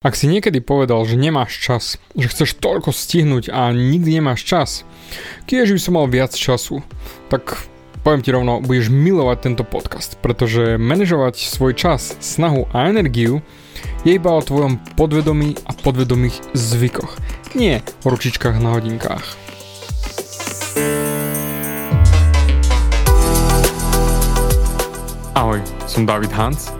Ak si niekedy povedal, že nemáš čas, že chceš toľko stihnúť a nikdy nemáš čas, keď by som mal viac času, tak poviem ti rovno, budeš milovať tento podcast, pretože manažovať svoj čas, snahu a energiu je iba o tvojom podvedomí a podvedomých zvykoch, nie o ručičkách na hodinkách. Ahoj, som David Hans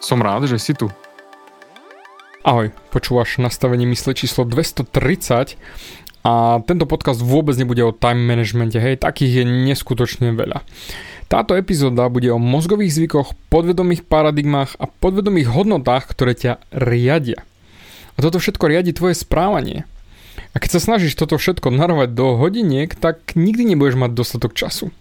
Som rád, že si tu. Ahoj, počúvaš nastavenie mysle číslo 230 a tento podcast vôbec nebude o time managemente, hej, takých je neskutočne veľa. Táto epizóda bude o mozgových zvykoch, podvedomých paradigmách a podvedomých hodnotách, ktoré ťa riadia. A toto všetko riadi tvoje správanie. A keď sa snažíš toto všetko narovať do hodiniek, tak nikdy nebudeš mať dostatok času.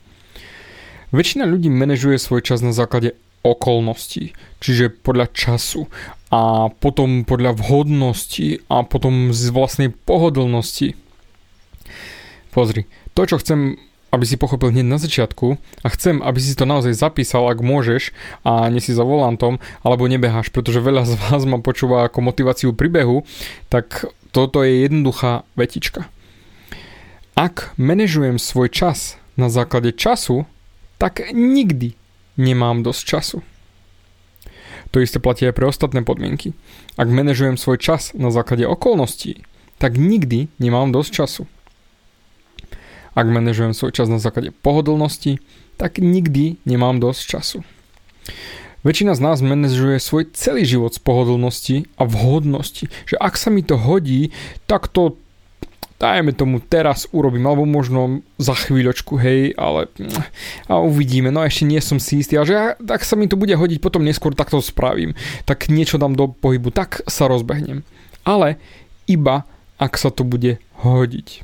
Väčšina ľudí manažuje svoj čas na základe okolností, čiže podľa času a potom podľa vhodnosti a potom z vlastnej pohodlnosti. Pozri, to čo chcem aby si pochopil hneď na začiatku a chcem, aby si to naozaj zapísal, ak môžeš a nie si za volantom alebo nebeháš, pretože veľa z vás ma počúva ako motiváciu príbehu, tak toto je jednoduchá vetička. Ak manažujem svoj čas na základe času, tak nikdy nemám dosť času. To isté platí aj pre ostatné podmienky. Ak manažujem svoj čas na základe okolností, tak nikdy nemám dosť času. Ak manažujem svoj čas na základe pohodlnosti, tak nikdy nemám dosť času. Väčšina z nás manažuje svoj celý život z pohodlnosti a vhodnosti. Že ak sa mi to hodí, tak to dajme tomu teraz urobím, alebo možno za chvíľočku, hej, ale a uvidíme, no ešte nie som si istý, ale že ak sa mi to bude hodiť potom neskôr, tak to spravím, tak niečo dám do pohybu, tak sa rozbehnem. Ale iba ak sa to bude hodiť.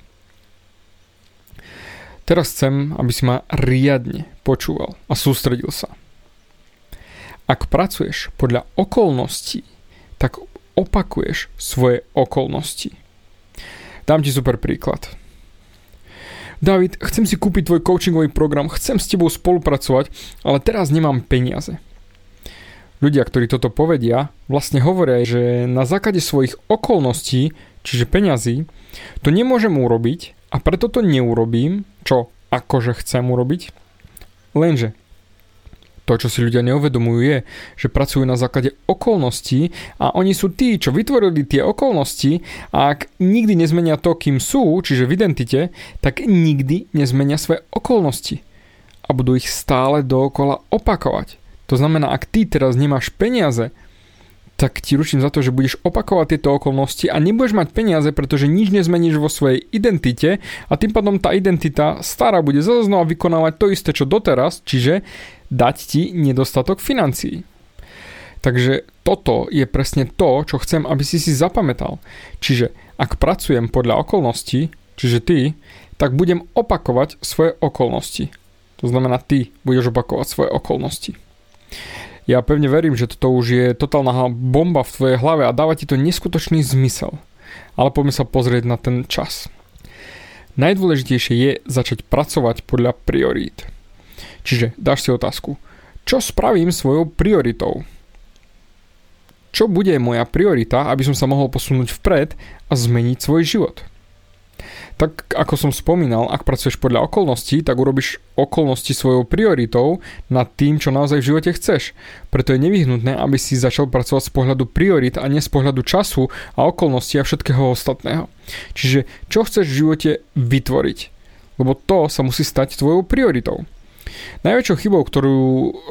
Teraz chcem, aby si ma riadne počúval a sústredil sa. Ak pracuješ podľa okolností, tak opakuješ svoje okolnosti. Dám ti super príklad. David, chcem si kúpiť tvoj coachingový program, chcem s tebou spolupracovať, ale teraz nemám peniaze. Ľudia, ktorí toto povedia, vlastne hovoria, že na základe svojich okolností, čiže peňazí, to nemôžem urobiť a preto to neurobím, čo akože chcem urobiť. Lenže to, čo si ľudia neuvedomujú, je, že pracujú na základe okolností a oni sú tí, čo vytvorili tie okolnosti a ak nikdy nezmenia to, kým sú, čiže v identite, tak nikdy nezmenia svoje okolnosti a budú ich stále dookola opakovať. To znamená, ak ty teraz nemáš peniaze, tak ti ručím za to, že budeš opakovať tieto okolnosti a nebudeš mať peniaze, pretože nič nezmeníš vo svojej identite a tým pádom tá identita stará bude zase znova vykonávať to isté, čo doteraz, čiže dať ti nedostatok financií. Takže toto je presne to, čo chcem, aby si si zapamätal. Čiže ak pracujem podľa okolností, čiže ty, tak budem opakovať svoje okolnosti. To znamená, ty budeš opakovať svoje okolnosti. Ja pevne verím, že toto už je totálna bomba v tvojej hlave a dáva ti to neskutočný zmysel. Ale poďme sa pozrieť na ten čas. Najdôležitejšie je začať pracovať podľa priorít. Čiže dáš si otázku, čo spravím svojou prioritou? Čo bude moja priorita, aby som sa mohol posunúť vpred a zmeniť svoj život? tak ako som spomínal, ak pracuješ podľa okolností, tak urobíš okolnosti svojou prioritou nad tým, čo naozaj v živote chceš. Preto je nevyhnutné, aby si začal pracovať z pohľadu priorit a nie z pohľadu času a okolností a všetkého ostatného. Čiže čo chceš v živote vytvoriť? Lebo to sa musí stať tvojou prioritou. Najväčšou chybou, ktorú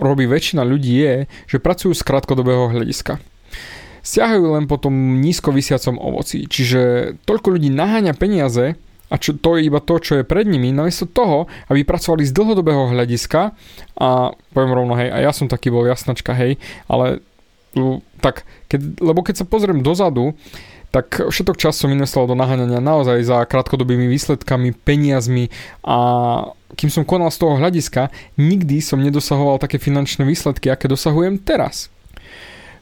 robí väčšina ľudí je, že pracujú z krátkodobého hľadiska siahajú len po tom nízko vysiacom ovoci. Čiže toľko ľudí naháňa peniaze a čo, to je iba to, čo je pred nimi, namiesto toho, aby pracovali z dlhodobého hľadiska a poviem rovno, hej, a ja som taký bol jasnačka, hej, ale tak, keď, lebo keď sa pozriem dozadu, tak všetok čas som investoval do naháňania naozaj za krátkodobými výsledkami, peniazmi a kým som konal z toho hľadiska, nikdy som nedosahoval také finančné výsledky, aké dosahujem teraz.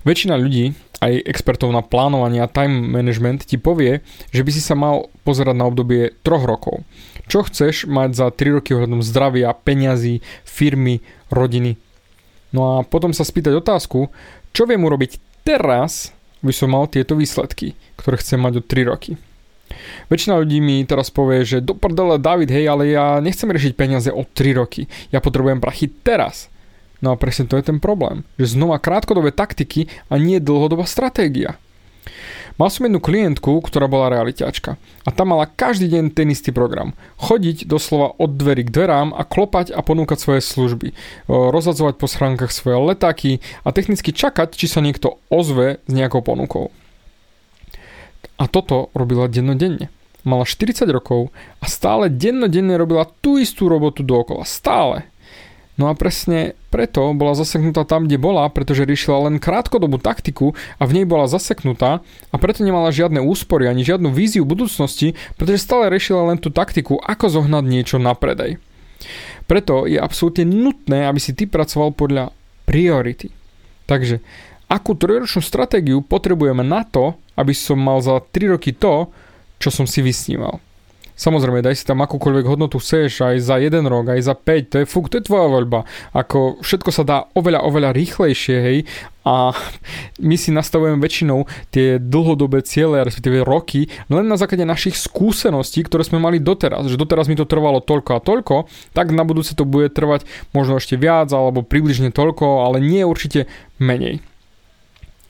Väčšina ľudí, aj expertov na plánovanie a time management ti povie, že by si sa mal pozerať na obdobie troch rokov. Čo chceš mať za 3 roky ohľadom zdravia, peňazí, firmy, rodiny. No a potom sa spýtať otázku, čo viem urobiť teraz, by som mal tieto výsledky, ktoré chcem mať o 3 roky. Väčšina ľudí mi teraz povie, že do prdele David, hej, ale ja nechcem riešiť peniaze o 3 roky. Ja potrebujem prachy teraz. No a presne to je ten problém, že znova krátkodobé taktiky a nie dlhodobá stratégia. Mal som jednu klientku, ktorá bola realiťačka a tam mala každý deň ten istý program. Chodiť doslova od dverí k dverám a klopať a ponúkať svoje služby. Rozhadzovať po schránkach svoje letáky a technicky čakať, či sa niekto ozve s nejakou ponukou. A toto robila dennodenne. Mala 40 rokov a stále dennodenne robila tú istú robotu dookola. Stále. No a presne preto bola zaseknutá tam, kde bola, pretože riešila len krátkodobú taktiku a v nej bola zaseknutá a preto nemala žiadne úspory ani žiadnu víziu budúcnosti, pretože stále riešila len tú taktiku, ako zohnať niečo na predaj. Preto je absolútne nutné, aby si ty pracoval podľa priority. Takže akú trojročnú stratégiu potrebujeme na to, aby som mal za 3 roky to, čo som si vysníval. Samozrejme, daj si tam akúkoľvek hodnotu chceš, aj za jeden rok, aj za 5, to je fuk, to je tvoja voľba. Ako všetko sa dá oveľa, oveľa rýchlejšie, hej, a my si nastavujeme väčšinou tie dlhodobé ciele, respektíve roky, len na základe našich skúseností, ktoré sme mali doteraz. Že doteraz mi to trvalo toľko a toľko, tak na budúce to bude trvať možno ešte viac, alebo približne toľko, ale nie určite menej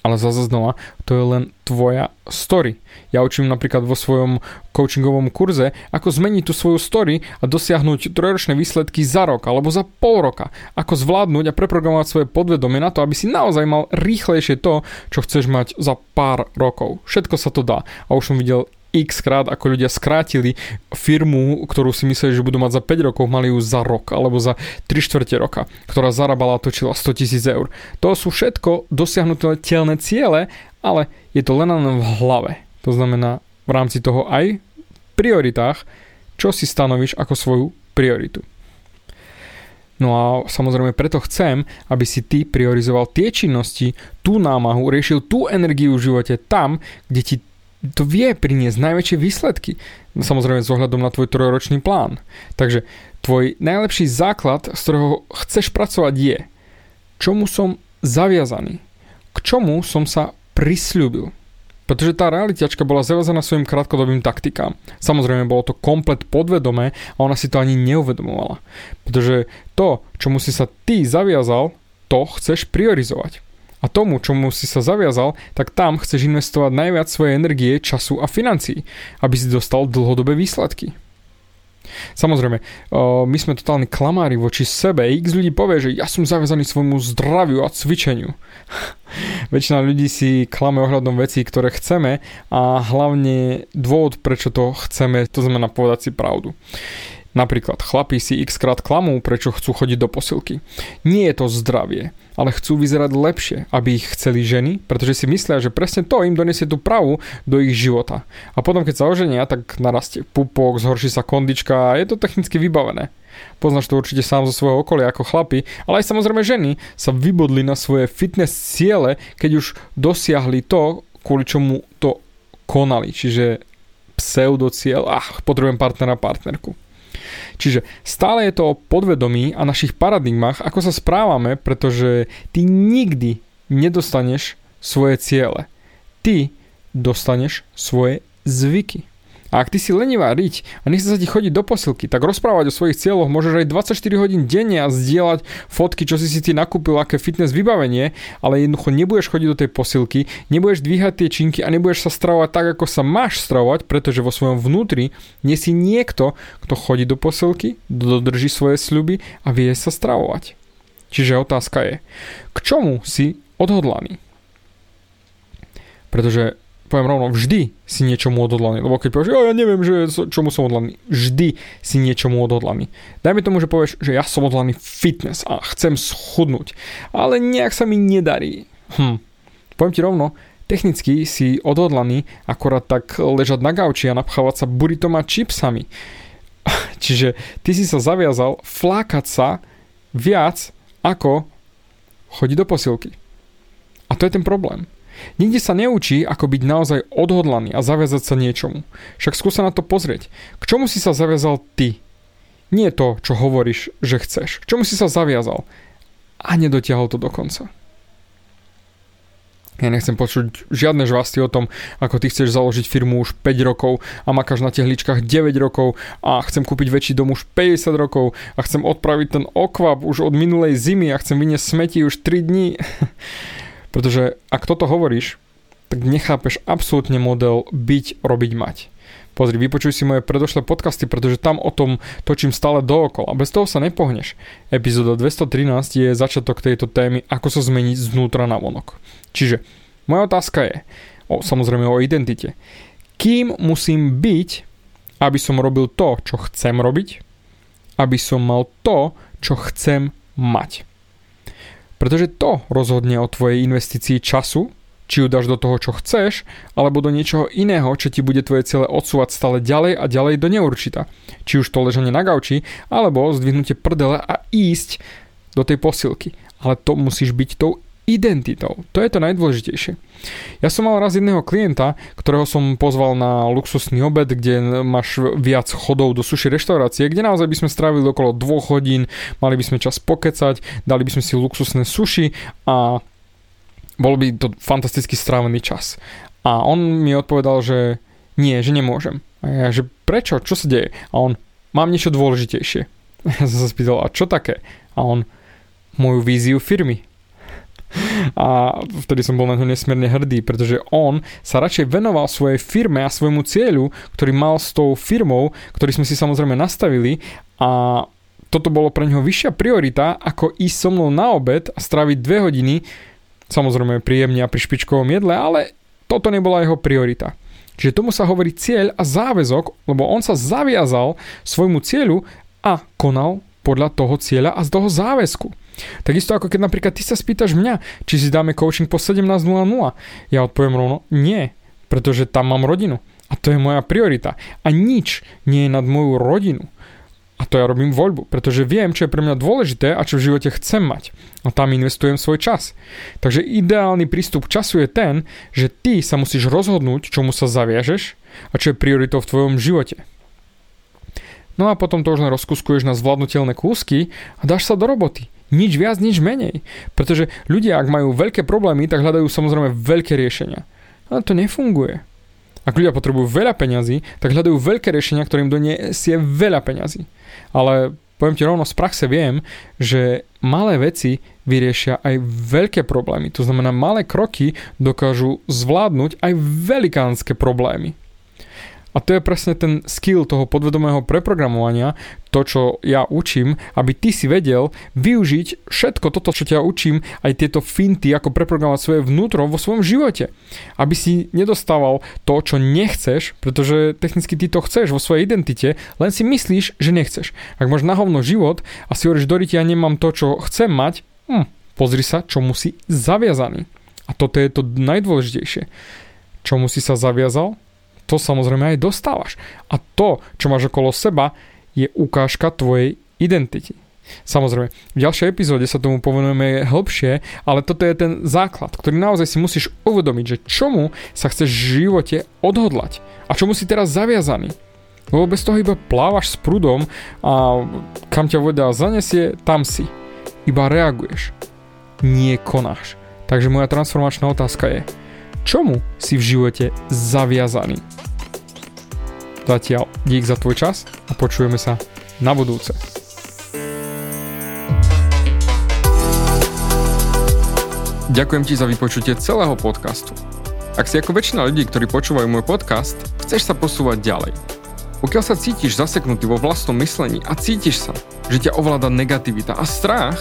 ale zase znova, to je len tvoja story. Ja učím napríklad vo svojom coachingovom kurze, ako zmeniť tú svoju story a dosiahnuť trojročné výsledky za rok alebo za pol roka. Ako zvládnuť a preprogramovať svoje podvedomie na to, aby si naozaj mal rýchlejšie to, čo chceš mať za pár rokov. Všetko sa to dá. A už som videl x krát, ako ľudia skrátili firmu, ktorú si mysleli, že budú mať za 5 rokov, mali ju za rok alebo za 3 čtvrte roka, ktorá zarábala a točila 100 tisíc eur. To sú všetko dosiahnutelné ciele, ale je to len v hlave. To znamená v rámci toho aj prioritách, čo si stanovíš ako svoju prioritu. No a samozrejme preto chcem, aby si ty priorizoval tie činnosti, tú námahu, riešil tú energiu v živote tam, kde ti to vie priniesť najväčšie výsledky. Samozrejme s ohľadom na tvoj trojročný plán. Takže tvoj najlepší základ, z ktorého chceš pracovať je, čomu som zaviazaný, k čomu som sa prisľúbil. Pretože tá realitačka bola zaviazaná svojim krátkodobým taktikám. Samozrejme, bolo to komplet podvedomé a ona si to ani neuvedomovala. Pretože to, čomu si sa ty zaviazal, to chceš priorizovať a tomu, čomu si sa zaviazal, tak tam chceš investovať najviac svojej energie, času a financií, aby si dostal dlhodobé výsledky. Samozrejme, my sme totálni klamári voči sebe. X ľudí povie, že ja som zaviazaný svojmu zdraviu a cvičeniu. Väčšina ľudí si klame ohľadom vecí, ktoré chceme a hlavne dôvod, prečo to chceme, to znamená povedať si pravdu. Napríklad chlapí si x krát klamú, prečo chcú chodiť do posilky. Nie je to zdravie, ale chcú vyzerať lepšie, aby ich chceli ženy, pretože si myslia, že presne to im donesie tú pravu do ich života. A potom, keď sa oženia, tak narastie pupok, zhorší sa kondička a je to technicky vybavené. Poznáš to určite sám zo svojho okolia ako chlapi, ale aj samozrejme ženy sa vybodli na svoje fitness ciele, keď už dosiahli to, kvôli čomu to konali. Čiže pseudocieľ, ach, potrebujem partnera, partnerku. Čiže stále je to o podvedomí a našich paradigmách, ako sa správame, pretože ty nikdy nedostaneš svoje ciele. Ty dostaneš svoje zvyky. A ak ty si lenivá riť a nechce sa ti chodiť do posilky, tak rozprávať o svojich cieľoch môžeš aj 24 hodín denne a zdieľať fotky, čo si si ty nakúpil, aké fitness vybavenie, ale jednoducho nebudeš chodiť do tej posilky, nebudeš dvíhať tie činky a nebudeš sa stravovať tak, ako sa máš stravovať, pretože vo svojom vnútri nie si niekto, kto chodí do posilky, dodrží svoje sľuby a vie sa stravovať. Čiže otázka je, k čomu si odhodlaný? Pretože poviem rovno, vždy si niečomu odhodlaný. Lebo keď povieš, ja neviem, že čomu som odhodlaný, vždy si niečomu odhodlaný. Dajme tomu, že povieš, že ja som odhodlaný fitness a chcem schudnúť, ale nejak sa mi nedarí. Hm. Poviem ti rovno, technicky si odhodlaný akorát tak ležať na gauči a napchávať sa burritom a čipsami. Čiže ty si sa zaviazal flákať sa viac ako chodiť do posilky. A to je ten problém. Nikde sa neučí, ako byť naozaj odhodlaný a zaviazať sa niečomu. Však skúsa na to pozrieť. K čomu si sa zaviazal ty? Nie to, čo hovoríš, že chceš. K čomu si sa zaviazal? A nedotiahol to do konca. Ja nechcem počuť žiadne žvasty o tom, ako ty chceš založiť firmu už 5 rokov a makáš na tehličkách 9 rokov a chcem kúpiť väčší dom už 50 rokov a chcem odpraviť ten okvap už od minulej zimy a chcem vyniesť smeti už 3 dní. Pretože ak toto hovoríš, tak nechápeš absolútne model byť, robiť, mať. Pozri, vypočuj si moje predošlé podcasty, pretože tam o tom točím stále dookola bez toho sa nepohneš. Epizóda 213 je začiatok tejto témy, ako sa zmeniť znútra na vonok. Čiže moja otázka je, o, samozrejme o identite. Kým musím byť, aby som robil to, čo chcem robiť, aby som mal to, čo chcem mať. Pretože to rozhodne o tvojej investícii času, či ju dáš do toho, čo chceš, alebo do niečoho iného, čo ti bude tvoje ciele odsúvať stále ďalej a ďalej do neurčita. Či už to ležanie na gauči, alebo zdvihnutie prdele a ísť do tej posilky. Ale to musíš byť tou identitou. To je to najdôležitejšie. Ja som mal raz jedného klienta, ktorého som pozval na luxusný obed, kde máš viac chodov do suši reštaurácie, kde naozaj by sme strávili okolo dvoch hodín, mali by sme čas pokecať, dali by sme si luxusné suši a bol by to fantasticky strávený čas. A on mi odpovedal, že nie, že nemôžem. A ja, že prečo? Čo sa deje? A on, mám niečo dôležitejšie. Ja som sa spýtal, a čo také? A on, moju víziu firmy a vtedy som bol na to nesmierne hrdý, pretože on sa radšej venoval svojej firme a svojmu cieľu, ktorý mal s tou firmou, ktorý sme si samozrejme nastavili a toto bolo pre neho vyššia priorita, ako ísť so mnou na obed a stráviť dve hodiny, samozrejme príjemne a pri špičkovom jedle, ale toto nebola jeho priorita. Čiže tomu sa hovorí cieľ a záväzok, lebo on sa zaviazal svojmu cieľu a konal podľa toho cieľa a z toho záväzku. Takisto ako keď napríklad ty sa spýtaš mňa, či si dáme coaching po 17.00. Ja odpoviem rovno, nie, pretože tam mám rodinu. A to je moja priorita. A nič nie je nad moju rodinu. A to ja robím voľbu, pretože viem, čo je pre mňa dôležité a čo v živote chcem mať. A tam investujem svoj čas. Takže ideálny prístup času je ten, že ty sa musíš rozhodnúť, čomu sa zaviažeš a čo je prioritou v tvojom živote. No a potom to už rozkuskuješ na zvládnutelné kúsky a dáš sa do roboty. Nič viac, nič menej. Pretože ľudia, ak majú veľké problémy, tak hľadajú samozrejme veľké riešenia. Ale to nefunguje. Ak ľudia potrebujú veľa peňazí, tak hľadajú veľké riešenia, ktorým doniesie veľa peňazí. Ale poviem ti rovno, z praxe viem, že malé veci vyriešia aj veľké problémy. To znamená, malé kroky dokážu zvládnuť aj velikánske problémy. A to je presne ten skill toho podvedomého preprogramovania, to, čo ja učím, aby ty si vedel využiť všetko toto, čo ťa učím, aj tieto finty, ako preprogramovať svoje vnútro vo svojom živote. Aby si nedostával to, čo nechceš, pretože technicky ty to chceš vo svojej identite, len si myslíš, že nechceš. Ak máš na hovno život a si hovoríš, Doriti, ja nemám to, čo chcem mať, hm, pozri sa, čo musí zaviazaný. A toto je to najdôležitejšie. Čomu si sa zaviazal, to samozrejme aj dostávaš. A to, čo máš okolo seba, je ukážka tvojej identity. Samozrejme, v ďalšej epizóde sa tomu povenujeme hĺbšie, ale toto je ten základ, ktorý naozaj si musíš uvedomiť, že čomu sa chceš v živote odhodlať a čomu si teraz zaviazaný. Lebo bez toho iba plávaš s prúdom a kam ťa voda zanesie, tam si. Iba reaguješ. Nie konáš. Takže moja transformačná otázka je, čomu si v živote zaviazaný? Zatiaľ dík za tvoj čas a počujeme sa na budúce. Ďakujem ti za vypočutie celého podcastu. Ak si ako väčšina ľudí, ktorí počúvajú môj podcast, chceš sa posúvať ďalej. Pokiaľ sa cítiš zaseknutý vo vlastnom myslení a cítiš sa, že ťa ovláda negativita a strach,